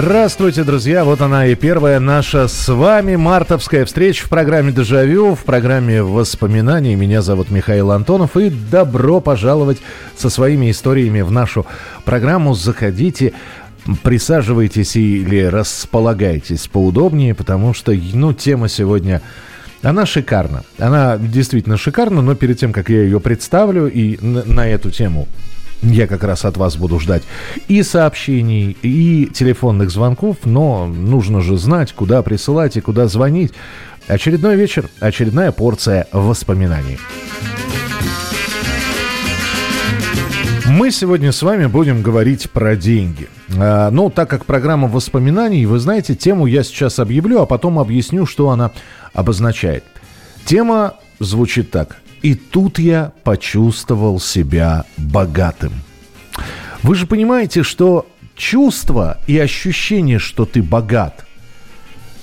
Здравствуйте, друзья! Вот она и первая наша с вами мартовская встреча в программе «Дежавю», в программе «Воспоминаний». Меня зовут Михаил Антонов, и добро пожаловать со своими историями в нашу программу. Заходите, присаживайтесь или располагайтесь поудобнее, потому что, ну, тема сегодня... Она шикарна. Она действительно шикарна, но перед тем, как я ее представлю и на, на эту тему я как раз от вас буду ждать и сообщений, и телефонных звонков, но нужно же знать, куда присылать и куда звонить. Очередной вечер, очередная порция воспоминаний. Мы сегодня с вами будем говорить про деньги. А, ну, так как программа воспоминаний, вы знаете, тему я сейчас объявлю, а потом объясню, что она обозначает. Тема звучит так. И тут я почувствовал себя богатым. Вы же понимаете, что чувство и ощущение, что ты богат,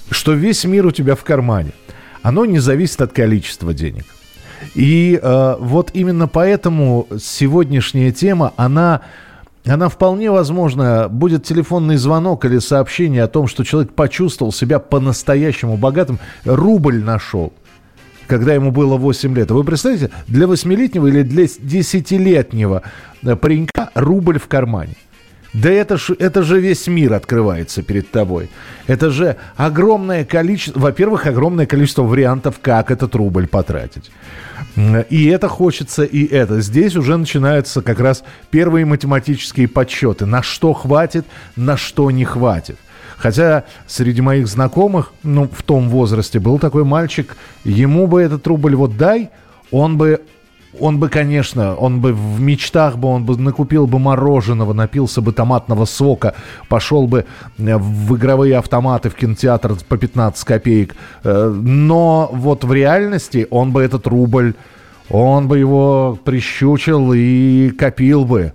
что весь мир у тебя в кармане, оно не зависит от количества денег. И э, вот именно поэтому сегодняшняя тема, она, она вполне возможно, будет телефонный звонок или сообщение о том, что человек почувствовал себя по-настоящему богатым, рубль нашел – когда ему было 8 лет. Вы представляете, для 8-летнего или для 10-летнего э, паренька рубль в кармане. Да это, ж, это же весь мир открывается перед тобой. Это же огромное количество, во-первых, огромное количество вариантов, как этот рубль потратить. И это хочется, и это. Здесь уже начинаются как раз первые математические подсчеты. На что хватит, на что не хватит. Хотя среди моих знакомых, ну, в том возрасте был такой мальчик, ему бы этот рубль вот дай, он бы он бы, конечно, он бы в мечтах бы, он бы накупил бы мороженого, напился бы томатного сока, пошел бы э, в игровые автоматы в кинотеатр по 15 копеек. Э, но вот в реальности он бы этот рубль, он бы его прищучил и копил бы.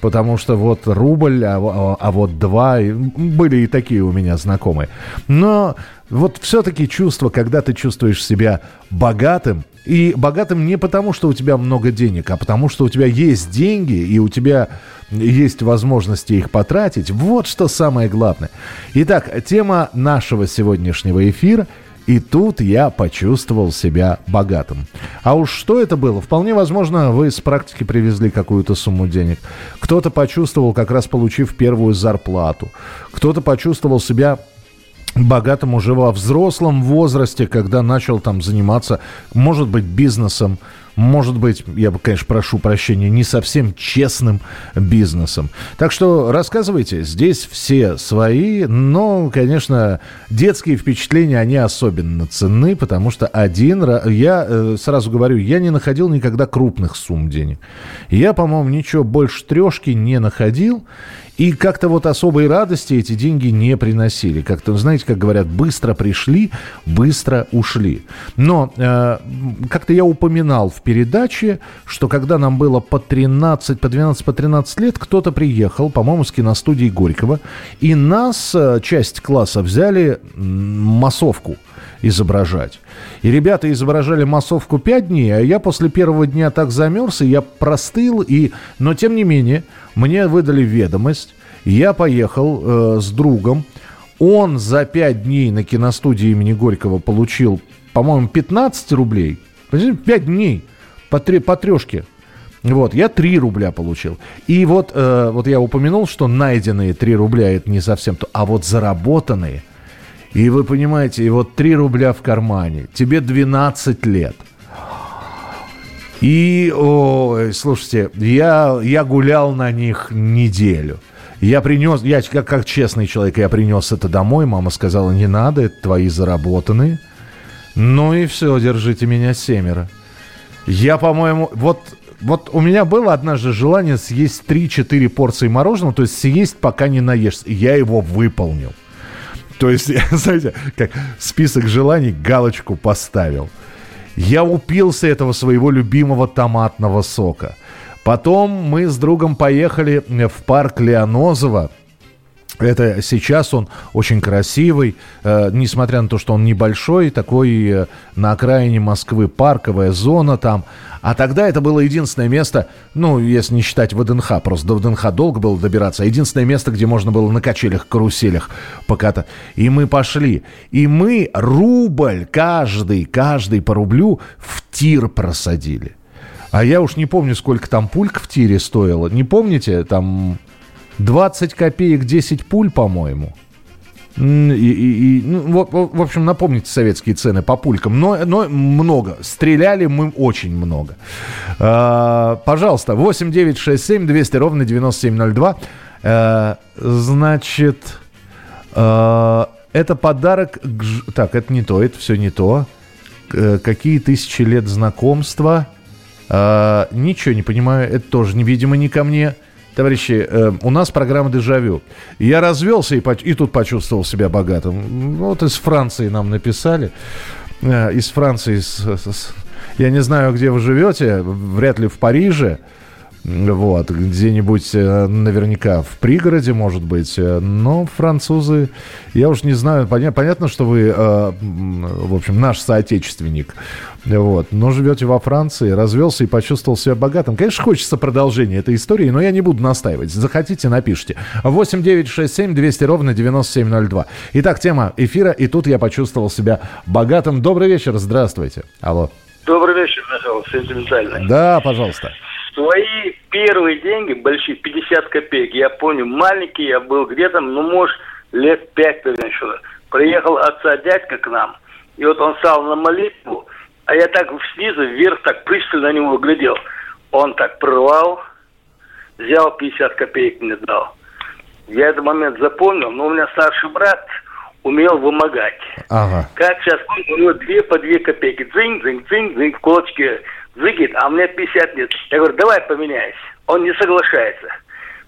Потому что вот рубль, а, а, а вот два, были и такие у меня знакомые. Но вот все-таки чувство, когда ты чувствуешь себя богатым, и богатым не потому, что у тебя много денег, а потому, что у тебя есть деньги, и у тебя есть возможности их потратить. Вот что самое главное. Итак, тема нашего сегодняшнего эфира – и тут я почувствовал себя богатым. А уж что это было? Вполне возможно, вы с практики привезли какую-то сумму денег. Кто-то почувствовал, как раз получив первую зарплату. Кто-то почувствовал себя богатым уже во взрослом возрасте, когда начал там заниматься, может быть, бизнесом, может быть, я, бы, конечно, прошу прощения, не совсем честным бизнесом. Так что рассказывайте, здесь все свои, но, конечно, детские впечатления, они особенно ценны, потому что один раз, я э, сразу говорю, я не находил никогда крупных сумм денег. Я, по-моему, ничего больше трешки не находил, и как-то вот особой радости эти деньги не приносили. Как-то, знаете, как говорят, быстро пришли, быстро ушли. Но э, как-то я упоминал в передаче, что когда нам было по 13, по 12, по 13 лет, кто-то приехал, по-моему, с киностудии Горького, и нас, э, часть класса, взяли массовку изображать. И ребята изображали массовку 5 дней, а я после первого дня так замерз, и я простыл, и... но тем не менее, мне выдали ведомость, я поехал э, с другом, он за 5 дней на киностудии имени Горького получил, по-моему, 15 рублей. 5 дней по, три, по трешке. Вот, я 3 рубля получил. И вот, э, вот я упомянул, что найденные 3 рубля это не совсем то, а вот заработанные – и вы понимаете, и вот 3 рубля в кармане, тебе 12 лет. И, ой, слушайте, я, я гулял на них неделю. Я принес, я как, как честный человек, я принес это домой. Мама сказала, не надо, это твои заработанные. Ну и все, держите меня семеро. Я, по-моему, вот, вот у меня было однажды желание съесть 3-4 порции мороженого, то есть съесть, пока не наешься. Я его выполнил. То есть, знаете, как список желаний галочку поставил. Я упился этого своего любимого томатного сока. Потом мы с другом поехали в парк Леонозова. Это сейчас он очень красивый, э, несмотря на то, что он небольшой, такой э, на окраине Москвы парковая зона там. А тогда это было единственное место, ну, если не считать ВДНХ, просто до ВДНХ долго было добираться, единственное место, где можно было на качелях, каруселях покатать. И мы пошли. И мы рубль каждый, каждый по рублю в тир просадили. А я уж не помню, сколько там пульк в тире стоило. Не помните? Там 20 копеек 10 пуль, по-моему. И, и, и, ну, в, в общем, напомните советские цены по пулькам. Но, но много. Стреляли мы очень много. А, пожалуйста, 8 9 6 7 200 ровно 9702. А, значит, а, это подарок... К... Так, это не то, это все не то. Какие тысячи лет знакомства? А, ничего не понимаю, это тоже, видимо, не ко мне. Товарищи, э, у нас программа «Дежавю». Я развелся и, и тут почувствовал себя богатым. Вот из Франции нам написали. Э, из Франции. С, с, я не знаю, где вы живете, вряд ли в Париже. Вот, где-нибудь э, наверняка в пригороде, может быть. Э, но французы, я уж не знаю, понятно, понятно что вы, э, в общем, наш соотечественник. Вот, но живете во Франции, развелся и почувствовал себя богатым. Конечно, хочется продолжения этой истории, но я не буду настаивать. Захотите, напишите. 8 9 6 7 200 ровно 9702. Итак, тема эфира, и тут я почувствовал себя богатым. Добрый вечер, здравствуйте. Алло. Добрый вечер, Михаил, сентиментальный. Да, пожалуйста. Свои первые деньги, большие, 50 копеек, я помню, маленький я был где-то, ну, может, лет пять, наверное, еще. Приехал отца дядька к нам, и вот он стал на молитву, а я так снизу вверх так пристально на него глядел. Он так прорвал, взял 50 копеек мне дал. Я этот момент запомнил, но у меня старший брат умел вымогать. Ага. Как сейчас, у него две по две копейки. Дзынь, дзынь, дзынь, дзынь, в кулачке Зыгит, а мне 50 лет. Я говорю, давай поменяйся. Он не соглашается.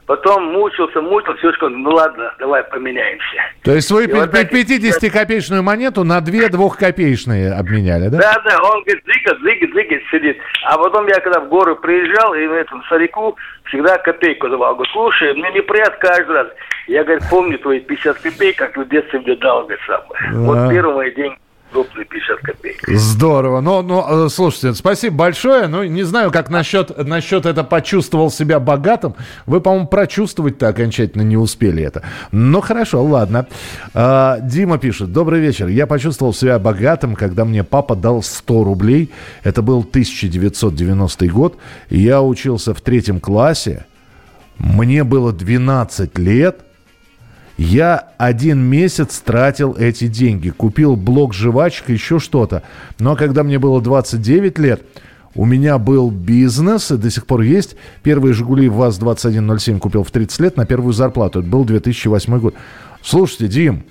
Потом мучился, мучился, все, что ну ладно, давай поменяемся. То есть вы 50-копеечную монету на две двухкопеечные обменяли, да? Да, да, он говорит, зыгит, зыгит, зыгит, сидит. А потом я когда в горы приезжал, и этому старику всегда копейку давал. Говорю, слушай, мне неприятно каждый раз. Я, говорит, помню твои 50 копеек, как в детстве мне дал, говорит, самое. Да. Вот первый мой крупный 50 копеек. Здорово. Ну, ну, э, слушайте, спасибо большое. Ну, не знаю, как насчет, насчет это почувствовал себя богатым. Вы, по-моему, прочувствовать-то окончательно не успели это. Ну, хорошо, ладно. А, Дима пишет. Добрый вечер. Я почувствовал себя богатым, когда мне папа дал 100 рублей. Это был 1990 год. Я учился в третьем классе. Мне было 12 лет – я один месяц тратил эти деньги. Купил блок жвачек, еще что-то. Но когда мне было 29 лет, у меня был бизнес, и до сих пор есть. Первые «Жигули» ВАЗ-2107 купил в 30 лет на первую зарплату. Это был 2008 год. Слушайте, Дим,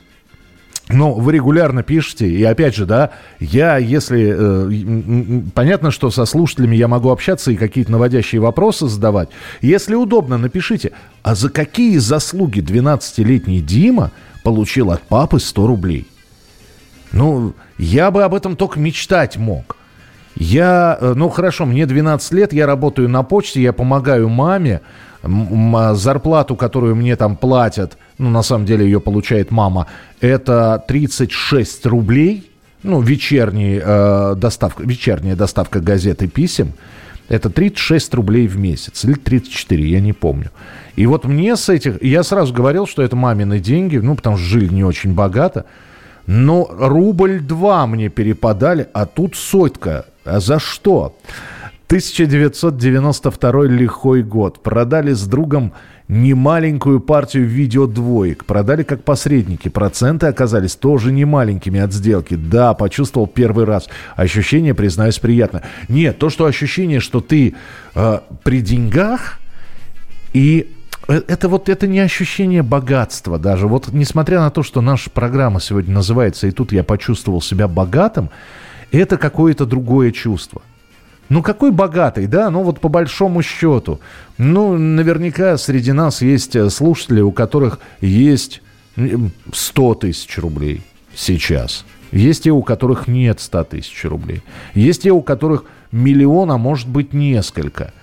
ну, вы регулярно пишете, и опять же, да, я, если... Э, понятно, что со слушателями я могу общаться и какие-то наводящие вопросы задавать. Если удобно, напишите, а за какие заслуги 12-летний Дима получил от папы 100 рублей? Ну, я бы об этом только мечтать мог. Я, э, ну хорошо, мне 12 лет, я работаю на почте, я помогаю маме, зарплату, которую мне там платят, ну, на самом деле ее получает мама, это 36 рублей, ну, вечерний, э, доставка, вечерняя доставка газет и писем, это 36 рублей в месяц, или 34, я не помню. И вот мне с этих, я сразу говорил, что это мамины деньги, ну, потому что жили не очень богато, но рубль два мне перепадали, а тут сотка. А за что? 1992 лихой год. Продали с другом немаленькую партию видеодвоек. Продали как посредники. Проценты оказались тоже немаленькими от сделки. Да, почувствовал первый раз. Ощущение, признаюсь, приятно. Нет, то, что ощущение, что ты э, при деньгах и э, это вот это не ощущение богатства даже. Вот несмотря на то, что наша программа сегодня называется «И тут я почувствовал себя богатым», это какое-то другое чувство. Ну, какой богатый, да? Ну, вот по большому счету. Ну, наверняка среди нас есть э, слушатели, у которых есть 100 тысяч рублей сейчас. Есть те, у которых нет 100 тысяч рублей. Есть те, у которых миллион, а может быть несколько.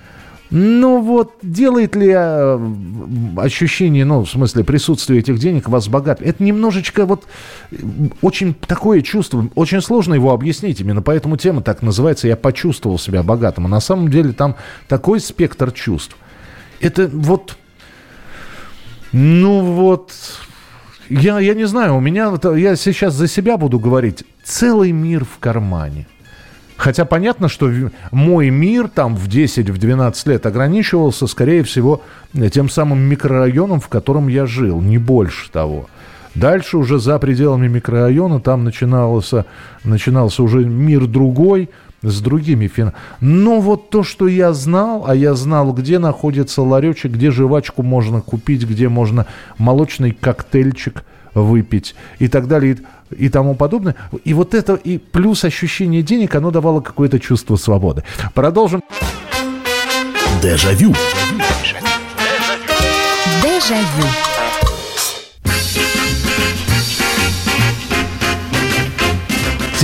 Ну вот, делает ли э, ощущение, ну, в смысле, присутствие этих денег вас богат? Это немножечко вот очень такое чувство, очень сложно его объяснить. Именно поэтому тема так называется «Я почувствовал себя богатым». А на самом деле там такой спектр чувств. Это вот, ну вот, я, я не знаю, у меня, я сейчас за себя буду говорить, целый мир в кармане – Хотя понятно, что мой мир там в 10-12 в лет ограничивался, скорее всего, тем самым микрорайоном, в котором я жил, не больше того. Дальше уже за пределами микрорайона там начинался, начинался уже мир другой, с другими фин. Но вот то, что я знал, а я знал, где находится ларечек, где жвачку можно купить, где можно молочный коктейльчик выпить и так далее и тому подобное. И вот это, и плюс ощущение денег, оно давало какое-то чувство свободы. Продолжим. Дежавю. Дежавю.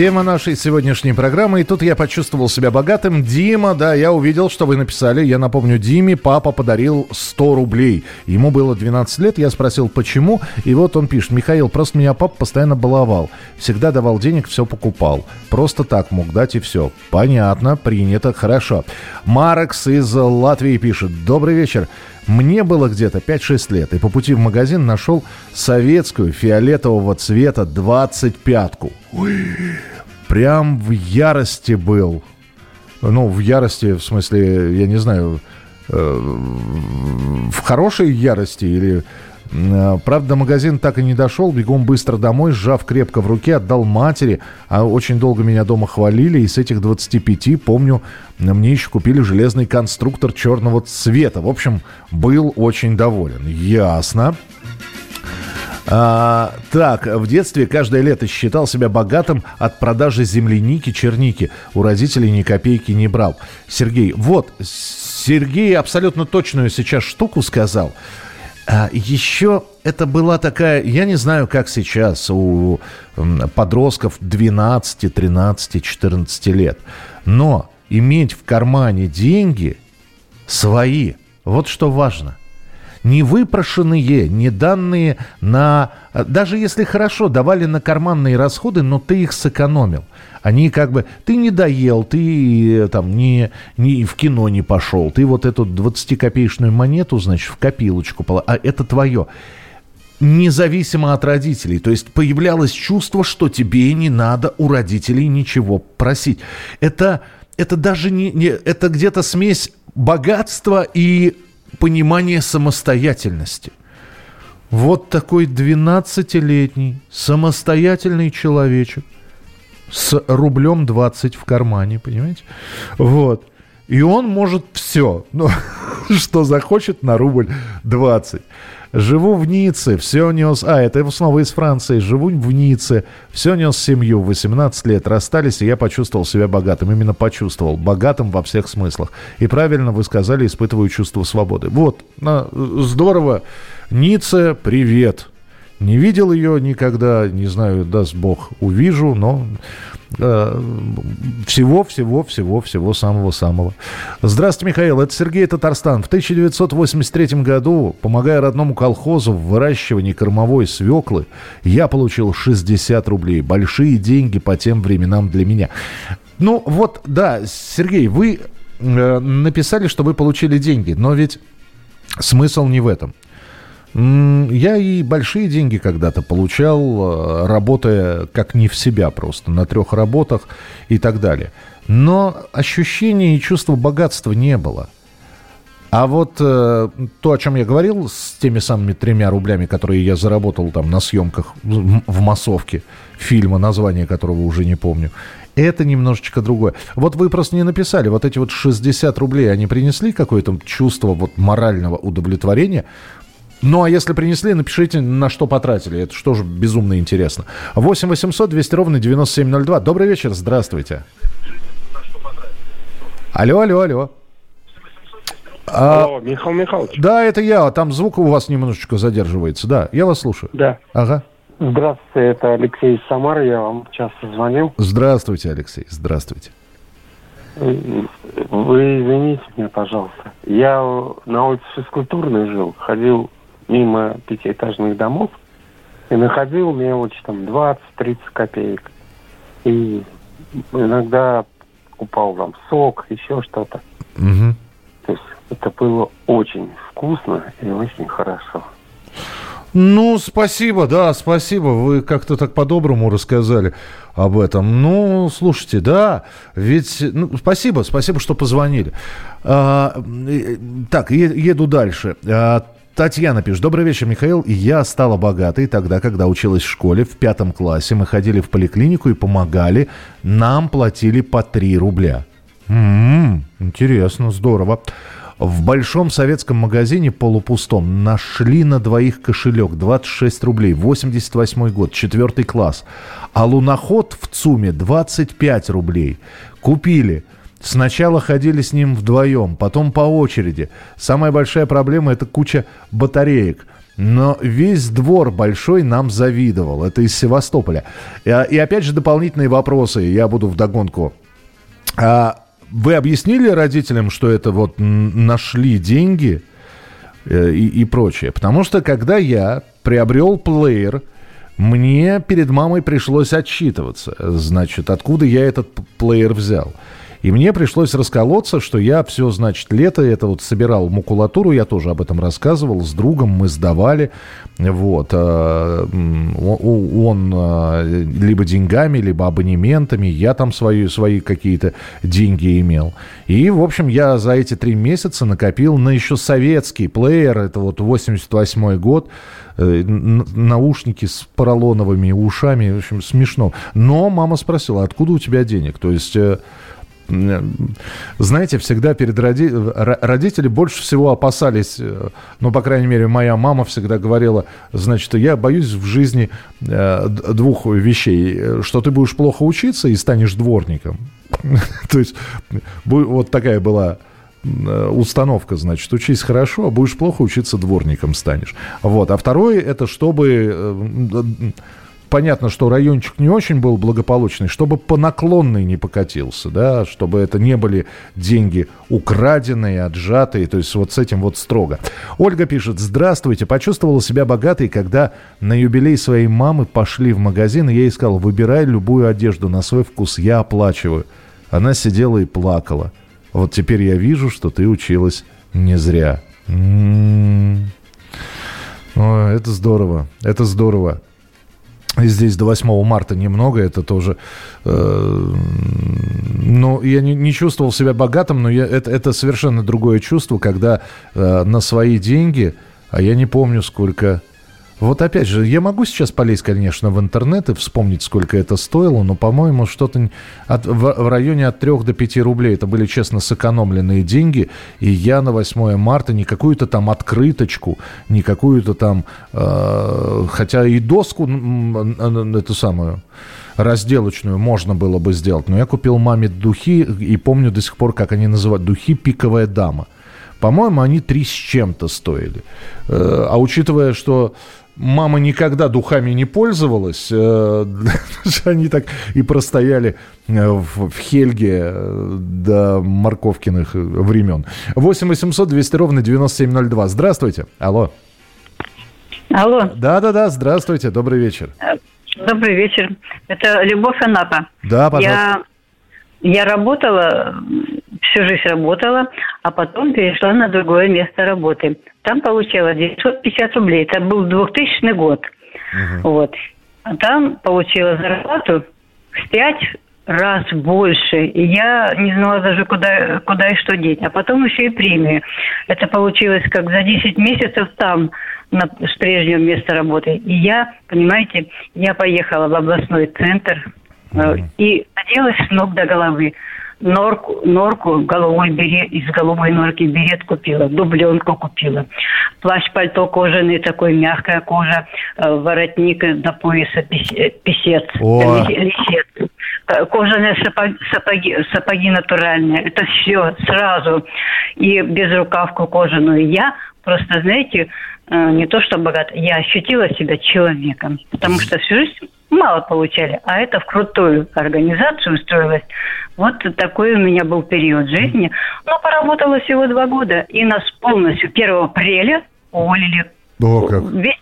Тема нашей сегодняшней программы. И тут я почувствовал себя богатым. Дима, да, я увидел, что вы написали. Я напомню, Диме папа подарил 100 рублей. Ему было 12 лет. Я спросил, почему. И вот он пишет. Михаил, просто меня папа постоянно баловал. Всегда давал денег, все покупал. Просто так мог дать и все. Понятно, принято, хорошо. Марекс из Латвии пишет. Добрый вечер. Мне было где-то 5-6 лет, и по пути в магазин нашел советскую фиолетового цвета 25-ку. Прям в ярости был. Ну, в ярости, в смысле, я не знаю, э, в хорошей ярости или Э, правда, магазин так и не дошел. Бегом быстро домой, сжав крепко в руке, отдал матери. А очень долго меня дома хвалили. И с этих 25, помню, мне еще купили железный конструктор черного цвета. В общем, был очень доволен. Ясно. А, так, в детстве каждое лето считал себя богатым от продажи земляники, черники. У родителей ни копейки не брал. Сергей, вот, Сергей абсолютно точную сейчас штуку сказал. А еще это была такая, я не знаю, как сейчас у подростков 12, 13, 14 лет, но иметь в кармане деньги свои, вот что важно. Не выпрошенные, не данные на... Даже если хорошо давали на карманные расходы, но ты их сэкономил. Они как бы, ты не доел, ты э, там не, не в кино не пошел, ты вот эту 20-копеечную монету, значит, в копилочку, а это твое независимо от родителей. То есть появлялось чувство, что тебе не надо у родителей ничего просить. Это, это даже не, не это где-то смесь богатства и понимания самостоятельности. Вот такой 12-летний самостоятельный человечек с рублем 20 в кармане, понимаете? Вот. И он может все, ну, что захочет на рубль 20. Живу в Ницце, все нес... А, это снова из Франции. Живу в Ницце, все нес семью, 18 лет, расстались, и я почувствовал себя богатым. Именно почувствовал. Богатым во всех смыслах. И правильно вы сказали, испытываю чувство свободы. Вот, здорово. Ницце, привет. Не видел ее никогда, не знаю, даст Бог, увижу, но всего-всего-всего-всего э, самого-самого. Здравствуйте, Михаил, это Сергей Татарстан. В 1983 году, помогая родному колхозу в выращивании кормовой свеклы, я получил 60 рублей. Большие деньги по тем временам для меня. Ну вот, да, Сергей, вы э, написали, что вы получили деньги, но ведь смысл не в этом. Я и большие деньги когда-то получал, э, работая как не в себя просто, на трех работах и так далее. Но ощущения и чувства богатства не было. А вот э, то, о чем я говорил, с теми самыми тремя рублями, которые я заработал там на съемках в массовке фильма, название которого уже не помню, это немножечко другое. Вот вы просто не написали, вот эти вот 60 рублей, они принесли какое-то чувство вот морального удовлетворения? Ну, а если принесли, напишите, на что потратили. Это что же безумно интересно. 8 800 200 ровно 9702. Добрый вечер, здравствуйте. Алло, алло, алло. А, Алло, Михаил Михайлович. Да, это я. Там звук у вас немножечко задерживается. Да, я вас слушаю. Да. Ага. Здравствуйте, это Алексей из Самары. Я вам часто звонил. Здравствуйте, Алексей. Здравствуйте. Вы извините меня, пожалуйста. Я на улице физкультурной жил, ходил мимо пятиэтажных домов и находил мелочь там 20-30 копеек. И иногда купал там сок, еще что-то. Угу. То есть это было очень вкусно и очень хорошо. Ну, спасибо, да, спасибо. Вы как-то так по-доброму рассказали об этом. Ну, слушайте, да, ведь... Ну, спасибо, спасибо, что позвонили. А, так, еду дальше. А, Татьяна пишет. Добрый вечер, Михаил. Я стала богатой тогда, когда училась в школе в пятом классе. Мы ходили в поликлинику и помогали. Нам платили по 3 рубля. М-м, интересно, здорово. В большом советском магазине полупустом нашли на двоих кошелек 26 рублей, 88 год, четвертый класс. А луноход в ЦУМе 25 рублей. Купили. Сначала ходили с ним вдвоем, потом по очереди. Самая большая проблема – это куча батареек. Но весь двор большой нам завидовал. Это из Севастополя. И, и опять же дополнительные вопросы. Я буду вдогонку. А, вы объяснили родителям, что это вот нашли деньги э, и, и прочее? Потому что когда я приобрел плеер, мне перед мамой пришлось отчитываться. Значит, откуда я этот плеер взял. И мне пришлось расколоться, что я все, значит, лето это вот собирал макулатуру, я тоже об этом рассказывал, с другом мы сдавали, вот, э, он э, либо деньгами, либо абонементами, я там свои, свои какие-то деньги имел. И, в общем, я за эти три месяца накопил на еще советский плеер, это вот 88 год, э, наушники с поролоновыми ушами, в общем, смешно. Но мама спросила, откуда у тебя денег? То есть знаете, всегда перед роди... родители больше всего опасались, э, ну, по крайней мере, моя мама всегда говорила, значит, я боюсь в жизни э, двух вещей, что ты будешь плохо учиться и станешь дворником. То есть вот такая была э, установка, значит, учись хорошо, а будешь плохо учиться, дворником станешь. Вот. А второе, это чтобы понятно, что райончик не очень был благополучный, чтобы по наклонной не покатился, да, чтобы это не были деньги украденные, отжатые, то есть вот с этим вот строго. Ольга пишет, здравствуйте, почувствовала себя богатой, когда на юбилей своей мамы пошли в магазин, и я ей сказал, выбирай любую одежду на свой вкус, я оплачиваю. Она сидела и плакала. Вот теперь я вижу, что ты училась не зря. М-м-м. Ой, это здорово, это здорово. Здесь до 8 марта немного, это тоже... Э, ну, я не, не чувствовал себя богатым, но я, это, это совершенно другое чувство, когда э, на свои деньги, а я не помню, сколько вот опять же, я могу сейчас полезть, конечно, в интернет и вспомнить, сколько это стоило, но, по-моему, что-то от, в, в районе от 3 до 5 рублей. Это были, честно, сэкономленные деньги. И я на 8 марта не какую-то там открыточку, не какую-то там... Э, хотя и доску эту самую разделочную можно было бы сделать. Но я купил маме духи и помню до сих пор, как они называют. Духи «Пиковая дама». По-моему, они три с чем-то стоили. Э, а учитывая, что мама никогда духами не пользовалась. Э, они так и простояли э, в, Хельге э, до морковкиных времен. 8 800 200 ровно 9702. Здравствуйте. Алло. Алло. Да-да-да, здравствуйте, добрый вечер. Добрый вечер. Это Любовь Анапа. Да, пожалуйста. Я, я работала, всю жизнь работала, а потом перешла на другое место работы. Там получала 950 рублей. Это был 2000 год. Угу. Вот. А там получила зарплату в пять раз больше. И я не знала даже, куда, куда и что деть. А потом еще и премию. Это получилось как за 10 месяцев там, на, с прежнего места работы. И я, понимаете, я поехала в областной центр mm и оделась с ног до головы норку, норку головой берет, из головой норки берет купила, дубленку купила. Плащ-пальто кожаный, такой мягкая кожа, э, воротник до пояса, писец, О. кожаные сапоги, сапоги, сапоги натуральные. Это все сразу. И безрукавку кожаную. Я просто, знаете, э, не то что богат, я ощутила себя человеком. Потому что всю жизнь мало получали, а это в крутую организацию устроилась. Вот такой у меня был период жизни. Но поработала всего два года, и нас полностью 1 апреля уволили О, как. весь,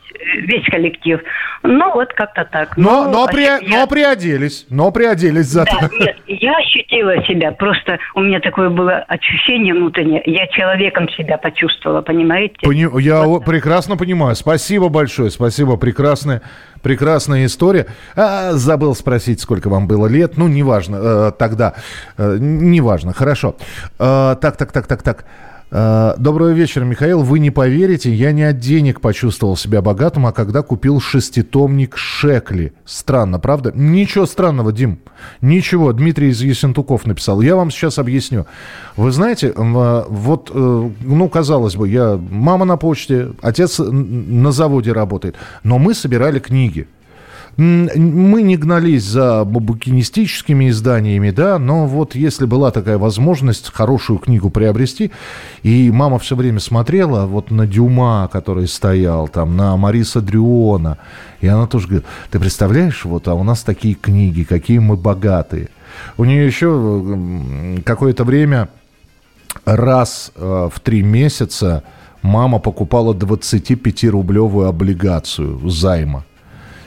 весь коллектив. Ну, вот как-то так. Но, Ну, но, а при- я- но приоделись, но приоделись зато. Да, нет, я ощутила себя, просто у меня такое было ощущение внутреннее, я человеком себя почувствовала, понимаете? Пони- Я Вот прекрасно понимаю. Спасибо большое, спасибо. Прекрасная, прекрасная история. А, забыл спросить, сколько вам было лет. Ну, неважно. э, тогда. Э, неважно. Хорошо. Э, так, так, так, так, так. Э, Доброго вечера, Михаил. Вы не поверите, я не от денег почувствовал себя богатым, а когда купил шеститомник Шекли. Странно, правда? Ничего странного, Дим. Ничего. Дмитрий из Ессентуков написал. Я вам сейчас объясню. Вы знаете, э, вот, э, ну, казалось бы, я мама на почте, отец на заводе работает, но мы собирали книги. Мы не гнались за букинистическими изданиями, да, но вот если была такая возможность хорошую книгу приобрести, и мама все время смотрела вот на Дюма, который стоял, там, на Мариса Дрюона, и она тоже говорит, ты представляешь, вот, а у нас такие книги, какие мы богатые. У нее еще м, какое-то время раз э, в три месяца мама покупала 25-рублевую облигацию займа.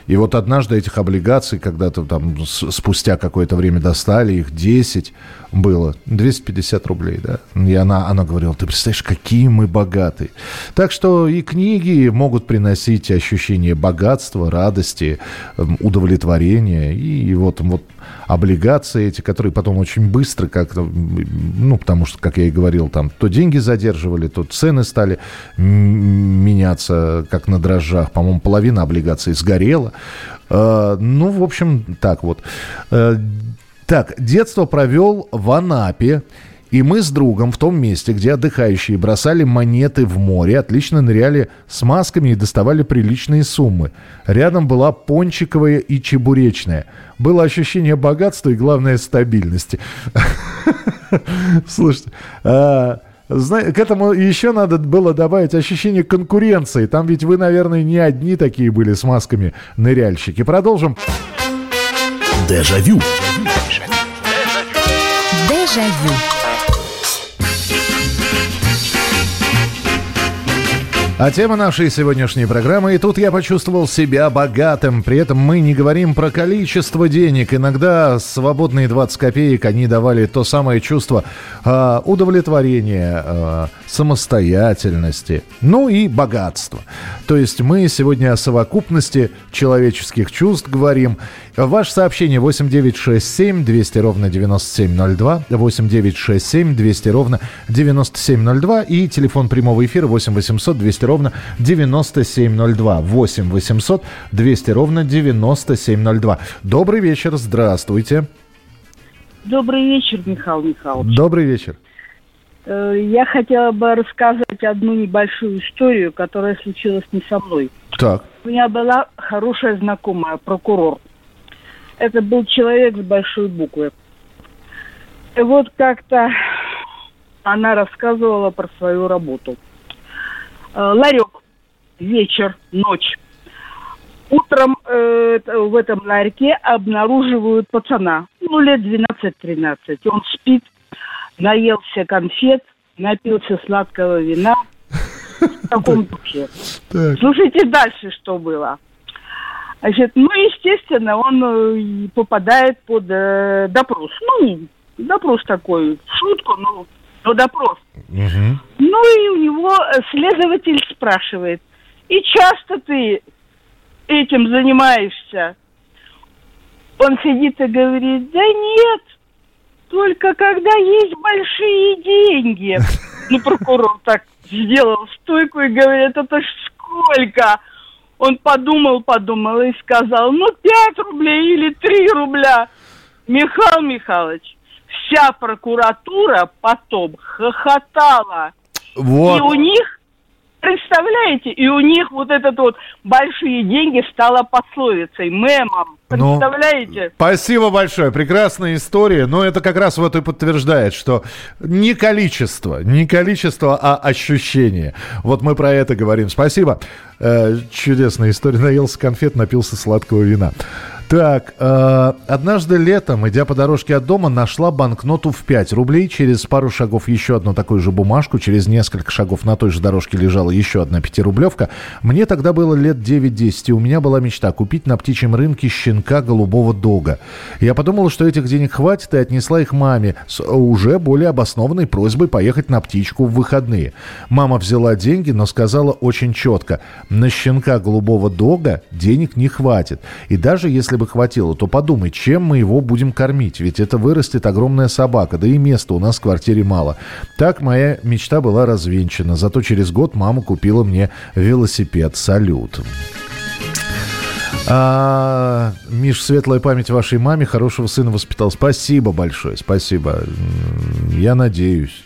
И вот однажды этих облигаций, когда-то там спустя какое-то время достали, их 10 было, 250 рублей, да. И она, она говорила, ты представляешь, какие мы богатые. Так что и книги могут приносить ощущение богатства, радости, эм, удовлетворения. И вот, вот облигации эти, которые потом очень быстро как-то, ну, потому что, как я и говорил, там то деньги задерживали, то цены стали меняться, как на дрожжах. По-моему, половина облигаций сгорела. Э, Ну, в общем, так вот. Э, Так, детство провел в Анапе. И мы с другом в том месте, где отдыхающие бросали монеты в море, отлично ныряли с масками и доставали приличные суммы. Рядом была пончиковая и чебуречная. Было ощущение богатства и, главное, стабильности. Слушайте, зна- к этому еще надо было добавить ощущение конкуренции. Там ведь вы, наверное, не одни такие были с масками ныряльщики. Продолжим. Дежавю. Дежавю. А тема нашей сегодняшней программы «И тут я почувствовал себя богатым». При этом мы не говорим про количество денег. Иногда свободные 20 копеек, они давали то самое чувство а, удовлетворения, а, самостоятельности, ну и богатства. То есть мы сегодня о совокупности человеческих чувств говорим. Ваше сообщение 8967 200 ровно 9702, 8967 200 ровно 9702 и телефон прямого эфира 8 800 200 ровно 9702, 8 800 200 ровно 9702. Добрый вечер, здравствуйте. Добрый вечер, Михаил Михайлович. Добрый вечер. Э, Я хотела бы рассказать одну небольшую историю, которая случилась не со мной. Так, У меня была хорошая знакомая, прокурор. Это был человек с большой буквы. И вот как-то она рассказывала про свою работу. Э, Ларек, вечер, ночь. Утром э, в этом ларьке обнаруживают пацана, ну, лет 12-13. Он спит, наелся конфет, напился сладкого вина. В таком духе. Слушайте дальше, что было. Значит, ну, естественно, он э, попадает под э, допрос. Ну, допрос такой, в шутку, но, но допрос. Мгм. Ну, и у него следователь спрашивает, и часто ты этим занимаешься? Он сидит и говорит, да нет, только когда есть большие деньги. Ну, прокурор так сделал стойку и говорит, это ж сколько? Он подумал, подумал и сказал, ну, пять рублей или три рубля. Михаил Михайлович, вся прокуратура потом хохотала. И у Вот. них Представляете? И у них вот этот вот большие деньги стало пословицей, мемом. Ну, Представляете? Спасибо большое. Прекрасная история. Но это как раз вот и подтверждает, что не количество, не количество, а ощущение. Вот мы про это говорим. Спасибо. Э, чудесная история. Наелся конфет, напился сладкого вина. Так, э, однажды летом, идя по дорожке от дома, нашла банкноту в 5 рублей. Через пару шагов еще одну такую же бумажку. Через несколько шагов на той же дорожке лежала еще одна пятирублевка. Мне тогда было лет 9-10, и у меня была мечта купить на птичьем рынке щенка голубого дога. Я подумала, что этих денег хватит, и отнесла их маме с уже более обоснованной просьбой поехать на птичку в выходные. Мама взяла деньги, но сказала очень четко, на щенка голубого дога денег не хватит. И даже если бы хватило, то подумай, чем мы его будем кормить? Ведь это вырастет огромная собака, да и места у нас в квартире мало. Так моя мечта была развенчана. Зато через год мама купила мне велосипед «Салют». А, Миш, светлая память вашей маме, хорошего сына воспитал. Спасибо большое, спасибо. Я надеюсь.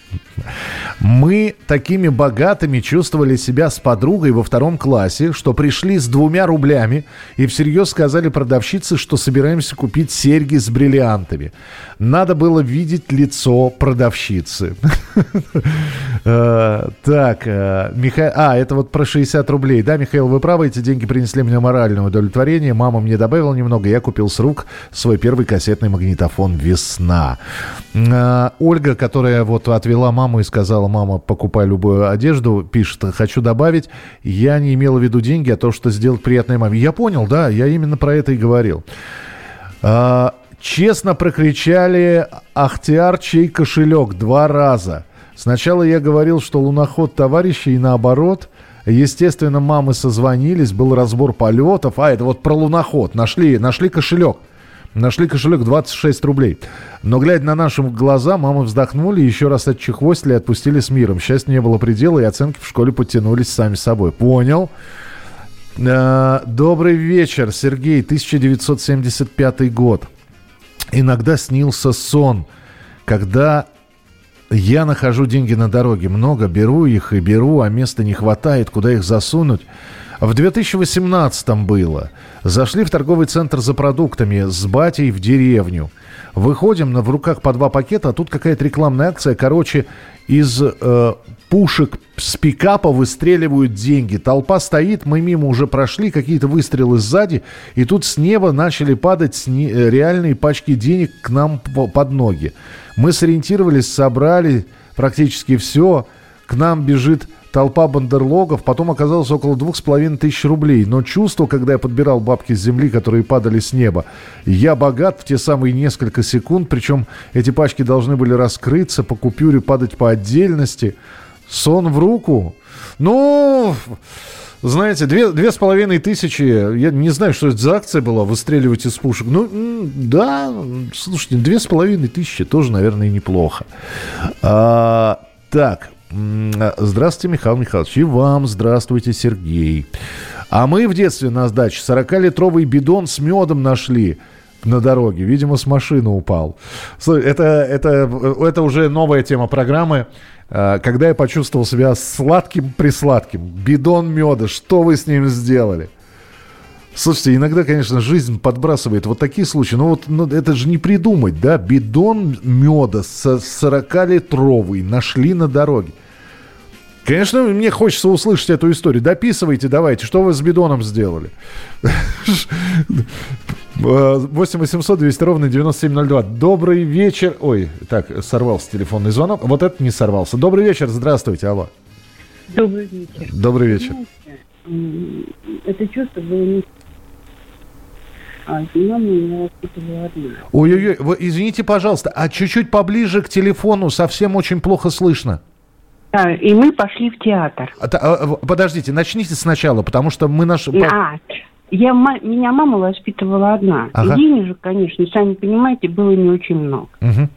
Мы такими богатыми чувствовали себя с подругой во втором классе, что пришли с двумя рублями и всерьез сказали продавщице, что собираемся купить серьги с бриллиантами. Надо было видеть лицо продавщицы. Э, так, э, Михаил... А, это вот про 60 рублей. Да, Михаил, вы правы, эти деньги принесли мне моральное удовлетворение. Мама мне добавила немного, я купил с рук свой первый кассетный магнитофон «Весна». Э, Ольга, которая вот отвела маму и сказала, мама, покупай любую одежду, пишет, хочу добавить, я не имела в виду деньги, а то, что сделать приятное маме. Я понял, да, я именно про это и говорил. Честно прокричали «Ахтиар, чей кошелек?» два раза. Сначала я говорил, что луноход товарища и наоборот. Естественно, мамы созвонились, был разбор полетов. А, это вот про луноход. Нашли, нашли кошелек. Нашли кошелек 26 рублей. Но, глядя на наши глаза, мамы вздохнули, еще раз отчехвостили и отпустили с миром. Счастья не было предела, и оценки в школе подтянулись сами собой. Понял. Э, добрый вечер, Сергей, 1975 год. Иногда снился сон, когда я нахожу деньги на дороге. Много беру их и беру, а места не хватает, куда их засунуть. В 2018 было. Зашли в торговый центр за продуктами с батей в деревню. Выходим, на, в руках по два пакета, а тут какая-то рекламная акция. Короче, из э, пушек с пикапа выстреливают деньги. Толпа стоит, мы мимо уже прошли, какие-то выстрелы сзади, и тут с неба начали падать сни- э, реальные пачки денег к нам под ноги. Мы сориентировались, собрали практически все. К нам бежит толпа бандерлогов. Потом оказалось около двух с половиной тысяч рублей. Но чувство, когда я подбирал бабки с земли, которые падали с неба, я богат в те самые несколько секунд. Причем эти пачки должны были раскрыться, по купюре падать по отдельности. Сон в руку. Ну... Знаете, две, две с половиной тысячи, я не знаю, что это за акция была, выстреливать из пушек. Ну, да, слушайте, две с половиной тысячи тоже, наверное, неплохо. А, так, здравствуйте, Михаил Михайлович, и вам здравствуйте, Сергей. А мы в детстве на сдаче 40-литровый бидон с медом нашли на дороге. Видимо, с машины упал. Это, это, это уже новая тема программы. А, когда я почувствовал себя сладким-присладким, бидон меда, что вы с ним сделали? Слушайте, иногда, конечно, жизнь подбрасывает вот такие случаи. Но вот ну, это же не придумать, да? Бидон меда 40-литровый нашли на дороге. Конечно, мне хочется услышать эту историю. Дописывайте давайте, что вы с бидоном сделали. 8 800 200 ровно 9702. Добрый вечер. Ой, так, сорвался телефонный звонок. Вот это не сорвался. Добрый вечер, здравствуйте, алло. Добрый вечер. Добрый вечер. Знаете, это чувство было не... А мама меня воспитывала одна. Ой-ой-ой, вы извините, пожалуйста, а чуть-чуть поближе к телефону, совсем очень плохо слышно. Да, и мы пошли в театр. А, а, подождите, начните сначала, потому что мы наш... А, я, меня мама воспитывала одна. Ага. И денежек, конечно, сами понимаете, было не очень много. Угу.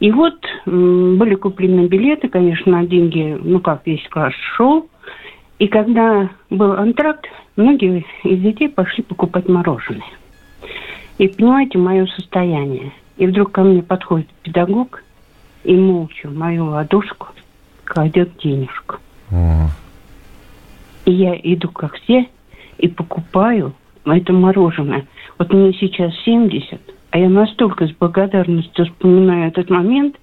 И вот были куплены билеты, конечно, на деньги, ну как, весь класс шел. И когда был антракт, многие из детей пошли покупать мороженое. И понимаете, мое состояние. И вдруг ко мне подходит педагог и молча в мою ладошку кладет денежку. О. И я иду, как все, и покупаю это мороженое. Вот мне сейчас 70, а я настолько с благодарностью вспоминаю этот момент.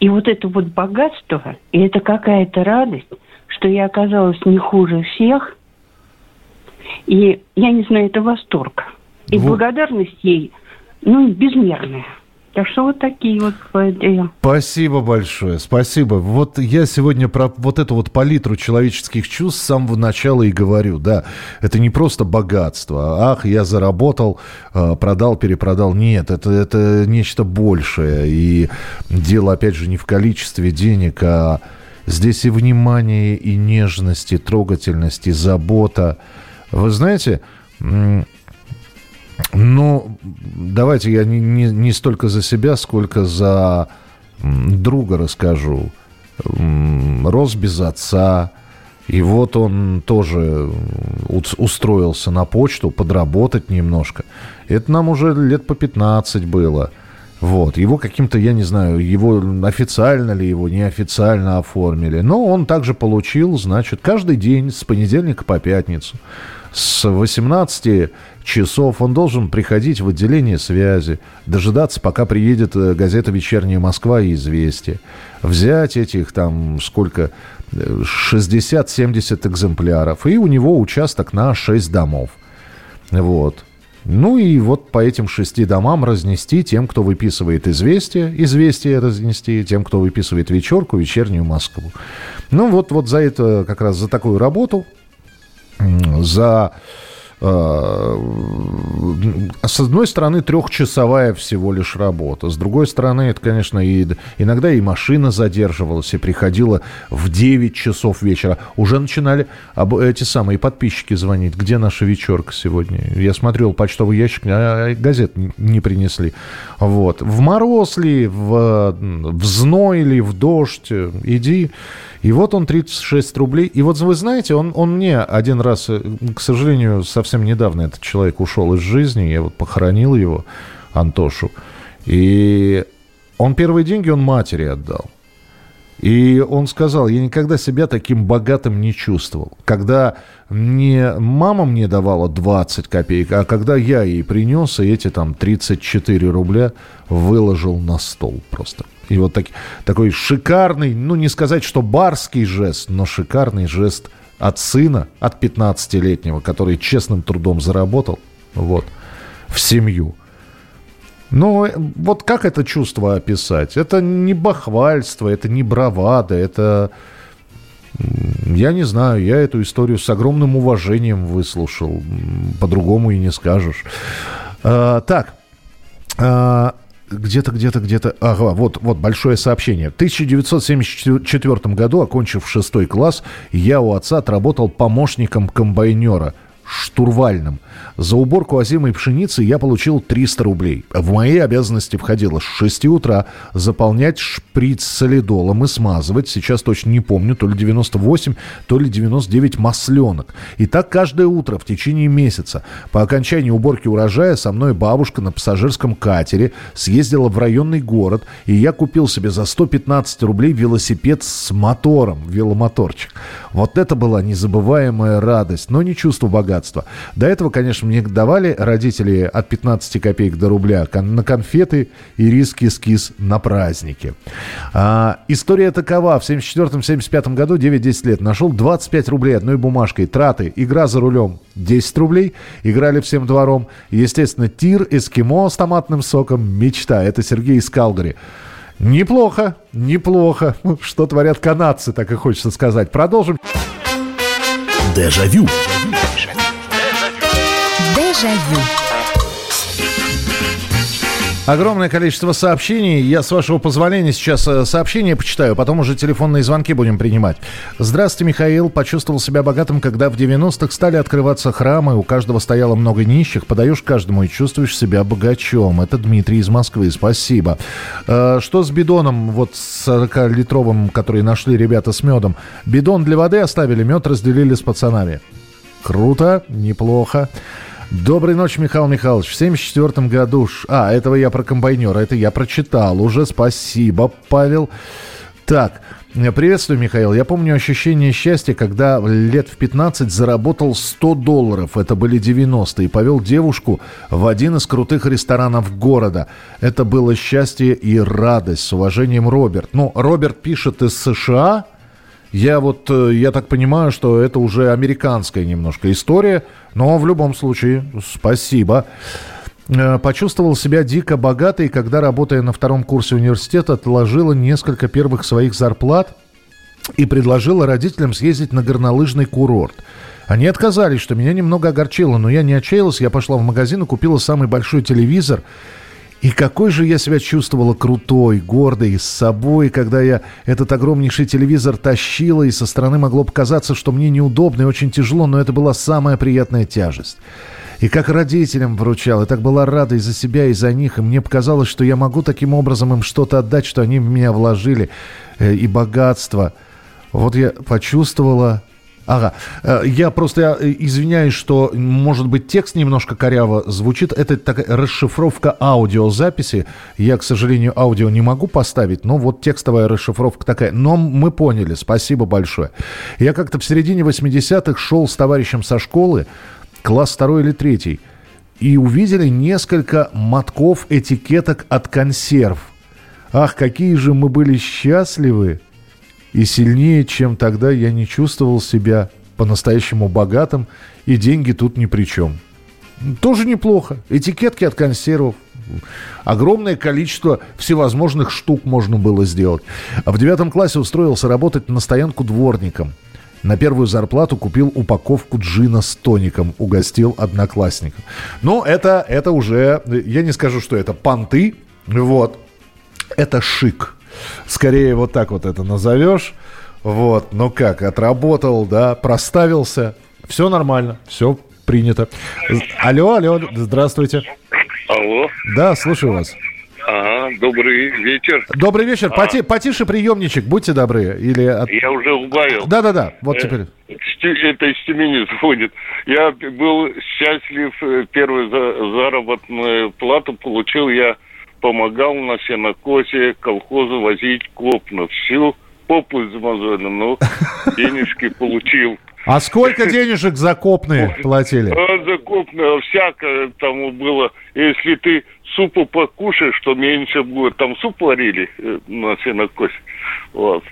И вот это вот богатство, и это какая-то радость, что я оказалась не хуже всех. И я не знаю, это восторг. И вот. благодарность ей, ну, безмерная. Так что вот такие вот дела. Спасибо большое, спасибо. Вот я сегодня про вот эту вот палитру человеческих чувств с самого начала и говорю, да, это не просто богатство, ах, я заработал, а, продал, перепродал, нет, это, это нечто большее, и дело, опять же, не в количестве денег, а здесь и внимание, и нежность, и трогательность, и забота. Вы знаете, ну, давайте я не, не, не столько за себя, сколько за друга расскажу. Рос без отца. И вот он тоже устроился на почту подработать немножко. Это нам уже лет по 15 было. Вот. Его каким-то, я не знаю, его официально ли его неофициально оформили. Но он также получил, значит, каждый день с понедельника по пятницу с 18 часов он должен приходить в отделение связи, дожидаться, пока приедет э, газета «Вечерняя Москва» и «Известия», взять этих там сколько, 60-70 экземпляров, и у него участок на 6 домов. Вот. Ну и вот по этим шести домам разнести тем, кто выписывает известие, известие разнести, тем, кто выписывает вечерку, вечернюю Москву. Ну вот, вот за это, как раз за такую работу за э, с одной стороны, трехчасовая всего лишь работа. С другой стороны, это, конечно, и, иногда и машина задерживалась, и приходила в 9 часов вечера. Уже начинали об, эти самые подписчики звонить. Где наша вечерка сегодня? Я смотрел почтовый ящик, а газет не принесли. Вот. В мороз ли, в, в зной ли, в дождь, иди. И вот он 36 рублей. И вот вы знаете, он, он мне один раз, э, к сожалению, совсем недавно этот человек ушел из жизни. Я вот похоронил его, Антошу. И он первые деньги он матери отдал. И он сказал, я никогда себя таким богатым не чувствовал. Когда не мама мне давала 20 копеек, а когда я ей принес, и эти там 34 рубля выложил на стол просто. И вот так, такой шикарный, ну не сказать, что барский жест, но шикарный жест от сына, от 15-летнего, который честным трудом заработал, вот, в семью. Ну, вот как это чувство описать? Это не бахвальство, это не бравада, это... Я не знаю, я эту историю с огромным уважением выслушал. По-другому и не скажешь. А, так, а, где-то, где-то, где-то... Ага, вот, вот большое сообщение. В 1974 году, окончив шестой класс, я у отца отработал помощником комбайнера – штурвальным. За уборку озимой пшеницы я получил 300 рублей. В мои обязанности входило с 6 утра заполнять шприц солидолом и смазывать, сейчас точно не помню, то ли 98, то ли 99 масленок. И так каждое утро в течение месяца. По окончании уборки урожая со мной бабушка на пассажирском катере съездила в районный город, и я купил себе за 115 рублей велосипед с мотором, веломоторчик. Вот это была незабываемая радость, но не чувство богатства. До этого, конечно, мне давали родители от 15 копеек до рубля на конфеты и риски эскиз на праздники. А, история такова. В 74-75 году, 9-10 лет, нашел 25 рублей одной бумажкой. Траты. Игра за рулем 10 рублей. Играли всем двором. Естественно, тир, эскимо с томатным соком. Мечта. Это Сергей из Калгари. Неплохо, неплохо. Что творят канадцы, так и хочется сказать. Продолжим. Дежавю. Дежавю. Огромное количество сообщений. Я, с вашего позволения, сейчас э, сообщения почитаю, потом уже телефонные звонки будем принимать. Здравствуйте, Михаил. Почувствовал себя богатым, когда в 90-х стали открываться храмы, у каждого стояло много нищих. Подаешь каждому и чувствуешь себя богачом. Это Дмитрий из Москвы. Спасибо. Э, что с бидоном, вот 40-литровым, который нашли ребята с медом? Бидон для воды оставили, мед разделили с пацанами. Круто, неплохо. Доброй ночи, Михаил Михайлович. В 74 году... А, этого я про комбайнера. Это я прочитал уже. Спасибо, Павел. Так, Приветствую, Михаил. Я помню ощущение счастья, когда лет в 15 заработал 100 долларов. Это были 90-е. И повел девушку в один из крутых ресторанов города. Это было счастье и радость. С уважением, Роберт. Ну, Роберт пишет из США. Я вот, э, я так понимаю, что это уже американская немножко история. Но в любом случае, спасибо. Э, почувствовал себя дико богатой, когда, работая на втором курсе университета, отложила несколько первых своих зарплат и предложила родителям съездить на горнолыжный курорт. Они отказались, что меня немного огорчило, но я не отчаялась, я пошла в магазин и купила самый большой телевизор. И какой же я себя чувствовала крутой, гордой, с собой, когда я этот огромнейший телевизор тащила, и со стороны могло показаться, что мне неудобно и очень тяжело, но это была самая приятная тяжесть. И как родителям вручал, и так была рада и за себя, и за них. И мне показалось, что я могу таким образом им что-то отдать, что они в меня вложили. Э, и богатство. Вот я почувствовала... Ага, э, я просто э, извиняюсь, что, может быть, текст немножко коряво звучит. Это такая расшифровка аудиозаписи. Я, к сожалению, аудио не могу поставить, но вот текстовая расшифровка такая. Но мы поняли, спасибо большое. Я как-то в середине 80-х шел с товарищем со школы, класс второй или третий, и увидели несколько мотков этикеток от консерв. Ах, какие же мы были счастливы! И сильнее, чем тогда, я не чувствовал себя по-настоящему богатым, и деньги тут ни при чем. Тоже неплохо. Этикетки от консервов. Огромное количество всевозможных штук можно было сделать. А в девятом классе устроился работать на стоянку дворником – на первую зарплату купил упаковку джина с тоником, угостил одноклассников. Но это, это уже, я не скажу, что это понты, вот. Это шик. Скорее вот так вот это назовешь. Вот, ну как, отработал, да, проставился. Все нормально, все принято. Алло, алло, здравствуйте. Алло. Да, слушаю вас. Ага, добрый вечер. Добрый вечер. А. Поти, потише приемничек, будьте добры. Или от... Я уже убавил. Да-да-да, вот э, теперь. Это из Тюмени звонит. Я был счастлив, э, первую заработную плату получил я, помогал на сенокосе колхозу возить копну. Всю попу измазали, но денежки получил. А сколько денежек за копные платили? А, за копные всякое там было. Если ты супу покушаешь, что меньше будет. Там суп варили э, на сенокосе. Вот.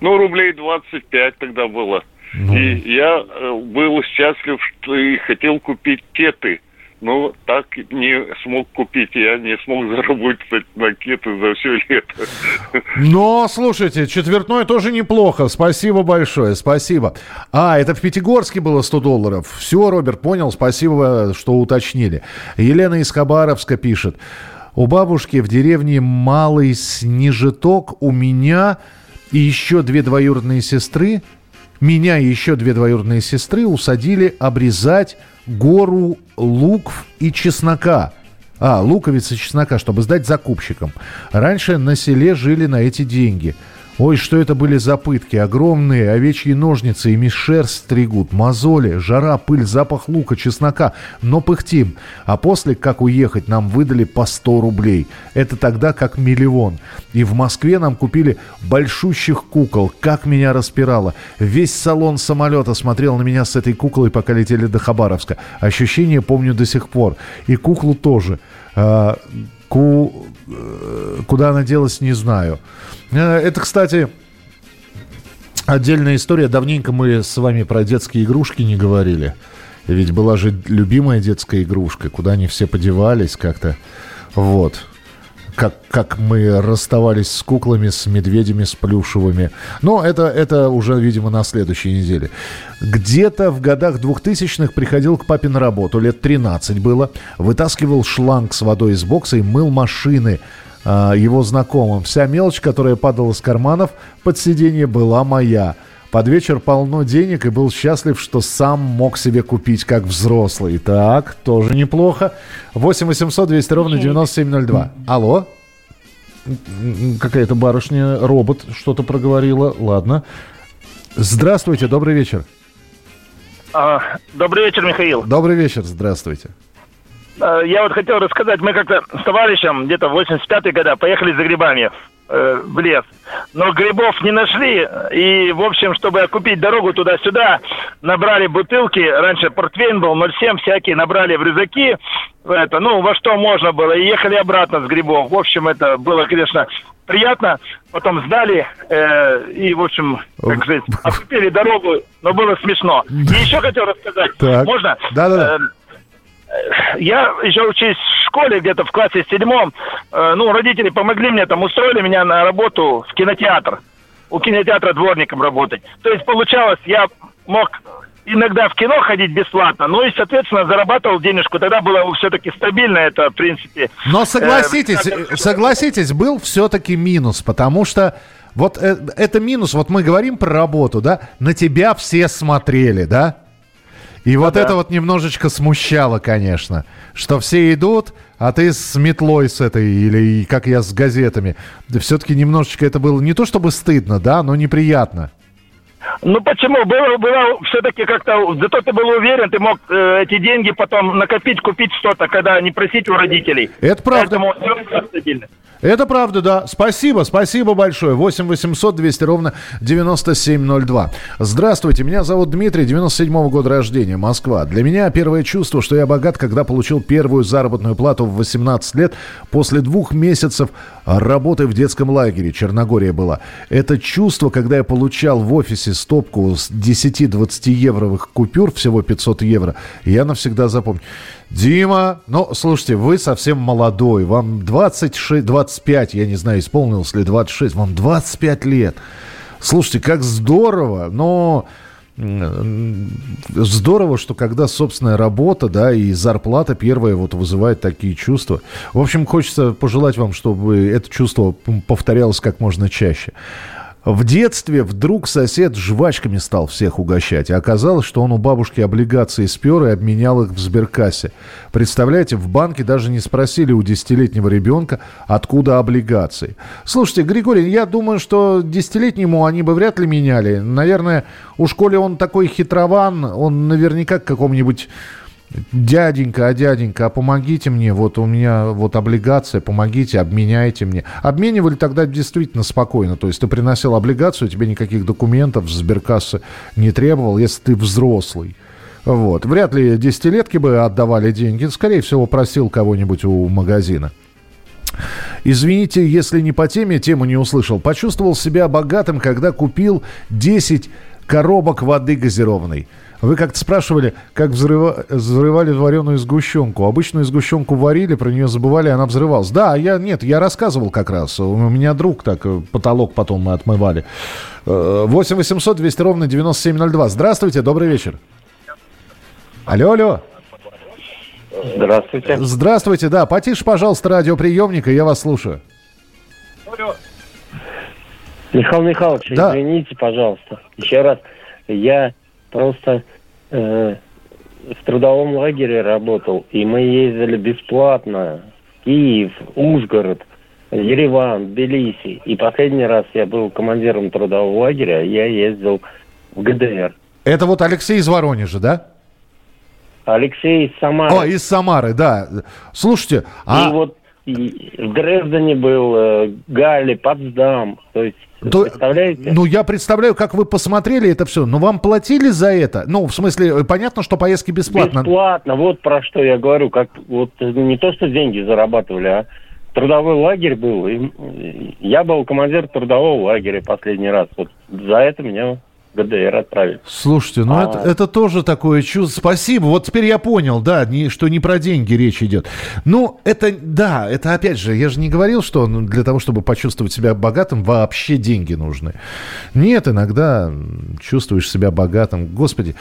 Ну, рублей 25 тогда было. Ну. И я э, был счастлив, что и хотел купить кеты но так не смог купить. Я не смог заработать на кеты за все лето. Но, слушайте, четвертной тоже неплохо. Спасибо большое, спасибо. А, это в Пятигорске было 100 долларов. Все, Роберт, понял, спасибо, что уточнили. Елена из Хабаровска пишет. У бабушки в деревне Малый Снежеток у меня и еще две двоюродные сестры, меня и еще две двоюродные сестры усадили обрезать гору лук и чеснока. А, луковицы чеснока, чтобы сдать закупщикам. Раньше на селе жили на эти деньги – Ой, что это были за пытки. Огромные овечьи ножницы, ими шерсть стригут, мозоли, жара, пыль, запах лука, чеснока. Но пыхтим. А после, как уехать, нам выдали по 100 рублей. Это тогда как миллион. И в Москве нам купили большущих кукол. Как меня распирало. Весь салон самолета смотрел на меня с этой куклой, пока летели до Хабаровска. Ощущение помню до сих пор. И куклу тоже. А, ку... Э, куда она делась, не знаю. Э, это, кстати, отдельная история. Давненько мы с вами про детские игрушки не говорили. Ведь была же любимая детская игрушка, куда они все подевались как-то. Вот как, как мы расставались с куклами, с медведями, с плюшевыми. Но это, это уже, видимо, на следующей неделе. Где-то в годах 2000-х приходил к папе на работу, лет 13 было, вытаскивал шланг с водой из бокса и мыл машины его знакомым. Вся мелочь, которая падала с карманов под сиденье, была моя. Под вечер полно денег и был счастлив, что сам мог себе купить как взрослый. Так, тоже неплохо. 8 800 200 ровно 9702. Алло? Какая-то барышня, робот что-то проговорила. Ладно. Здравствуйте, добрый вечер. А, добрый вечер, Михаил. Добрый вечер, здравствуйте. А, я вот хотел рассказать, мы как-то с товарищем где-то в 85-е года поехали за грибами э, в лес. Но грибов не нашли, и, в общем, чтобы окупить дорогу туда-сюда, набрали бутылки, раньше портвейн был 0,7, всякие набрали в рюкзаки, это, ну, во что можно было, и ехали обратно с грибов. В общем, это было, конечно, приятно. Потом сдали э, и, в общем, как сказать, окупили дорогу, но было смешно. И еще хотел рассказать. Так. Можно? Да-да-да. Я еще учусь в школе, где-то в классе седьмом. Э, ну, родители помогли мне, там, устроили меня на работу в кинотеатр. У кинотеатра дворником работать. То есть, получалось, я мог иногда в кино ходить бесплатно, ну и, соответственно, зарабатывал денежку. Тогда было все-таки стабильно это, в принципе. Но согласитесь, э, согласитесь, был все-таки минус, потому что вот э, это минус, вот мы говорим про работу, да, на тебя все смотрели, да? И вот да. это вот немножечко смущало, конечно, что все идут, а ты с метлой с этой, или как я с газетами. Все-таки немножечко это было не то чтобы стыдно, да, но неприятно. Ну почему? Было, было все-таки как-то, зато ты был уверен, ты мог э, эти деньги потом накопить, купить что-то, когда не просить у родителей. Это правда. Поэтому стабильно. Это правда, да. Спасибо, спасибо большое. 8 800 200 ровно 9702. Здравствуйте, меня зовут Дмитрий, 97 -го года рождения, Москва. Для меня первое чувство, что я богат, когда получил первую заработную плату в 18 лет после двух месяцев работы в детском лагере. Черногория была. Это чувство, когда я получал в офисе стопку с 10-20 евровых купюр, всего 500 евро, я навсегда запомню. Дима, ну, слушайте, вы совсем молодой, вам 26, 25, я не знаю, исполнилось ли 26, вам 25 лет. Слушайте, как здорово, но здорово, что когда собственная работа, да, и зарплата первая вот вызывает такие чувства. В общем, хочется пожелать вам, чтобы это чувство повторялось как можно чаще. В детстве вдруг сосед жвачками стал всех угощать, а оказалось, что он у бабушки облигации спер и обменял их в сберкассе. Представляете, в банке даже не спросили у десятилетнего ребенка, откуда облигации. Слушайте, Григорий, я думаю, что десятилетнему они бы вряд ли меняли. Наверное, у школе он такой хитрован, он наверняка к какому-нибудь Дяденька, а дяденька, а помогите мне, вот у меня вот облигация, помогите, обменяйте мне. Обменивали тогда действительно спокойно, то есть ты приносил облигацию, тебе никаких документов сберкассы не требовал, если ты взрослый. Вот. Вряд ли десятилетки бы отдавали деньги, скорее всего, просил кого-нибудь у магазина. Извините, если не по теме, тему не услышал. Почувствовал себя богатым, когда купил 10 коробок воды газированной. Вы как-то спрашивали, как взрыва... взрывали вареную сгущенку. Обычную сгущенку варили, про нее забывали, она взрывалась. Да, я нет, я рассказывал как раз. У меня друг так, э, потолок потом мы отмывали. 8 800 200 ровно 9702. Здравствуйте, добрый вечер. Алло, алло. Здравствуйте. Здравствуйте, да. Потише, пожалуйста, радиоприемника, я вас слушаю. Михаил Михайлович, Да. извините, пожалуйста. Еще раз. Я просто э, в трудовом лагере работал, и мы ездили бесплатно в Киев, Ужгород, Ереван, Тбилиси. И последний раз я был командиром трудового лагеря, я ездил в ГДР. Это вот Алексей из Воронежа, да? Алексей из Самары. О, из Самары, да. Слушайте, И а... вот и в Дрездене был, э, Галли, Потсдам. То есть, То- представляете? Ну, я представляю, как вы посмотрели это все. Но вам платили за это? Ну, в смысле, э, понятно, что поездки бесплатно. Бесплатно, вот про что я говорю. Как вот э, не то, что деньги зарабатывали, а трудовой лагерь был. И, я был командир трудового лагеря последний раз. Вот за это меня ГДР отправили. Слушайте, ну А. это, это тоже такое чувство. Спасибо. Вот теперь я понял, да, не, что не про деньги речь идет. Ну, это, да, это опять же, я же не говорил, что ну, для того, чтобы почувствовать себя богатым, вообще деньги нужны. Нет, иногда чувствуешь себя богатым. Господи,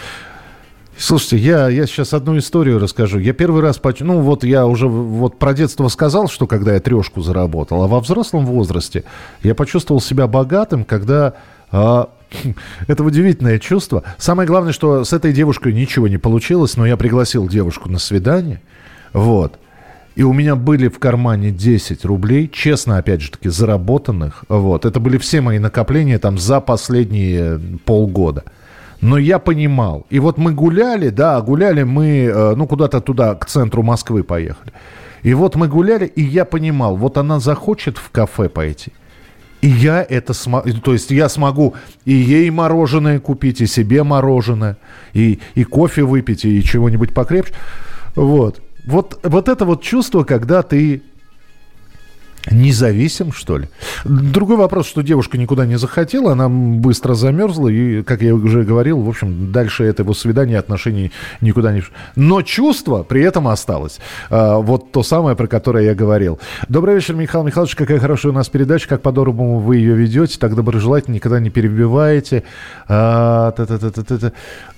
Слушайте, я, я сейчас одну историю расскажу. Я первый раз, поч- ну вот я уже вот про детство сказал, что когда я трешку заработал, а во взрослом возрасте я почувствовал себя богатым, когда а, это удивительное чувство. Самое главное, что с этой девушкой ничего не получилось, но я пригласил девушку на свидание, вот. И у меня были в кармане 10 рублей, честно, опять же таки, заработанных. Вот. Это были все мои накопления там за последние полгода. Но я понимал. И вот мы гуляли, да, гуляли мы, э, ну, куда-то туда, к центру Москвы поехали. И вот мы гуляли, и я понимал, вот она захочет в кафе пойти. И я это смогу, то есть я смогу и ей мороженое купить, и себе мороженое, и, и кофе выпить, и чего-нибудь покрепче. Вот. Вот, вот это вот чувство, когда ты Независим, что ли? Другой вопрос, что девушка никуда не захотела, она быстро замерзла, и, как я уже говорил, в общем, дальше этого свидания, отношений никуда не... Но чувство при этом осталось. А, вот то самое, про которое я говорил. Добрый вечер, Михаил Михайлович, какая хорошая у нас передача, как по-доброму вы ее ведете, так доброжелательно, никогда не перебиваете. А.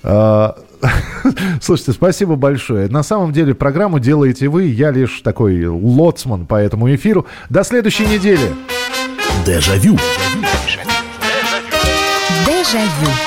А, Слушайте, спасибо большое. На самом деле программу делаете вы, я лишь такой лоцман по этому эфиру. До следующей недели. Дежавю. Дежавю.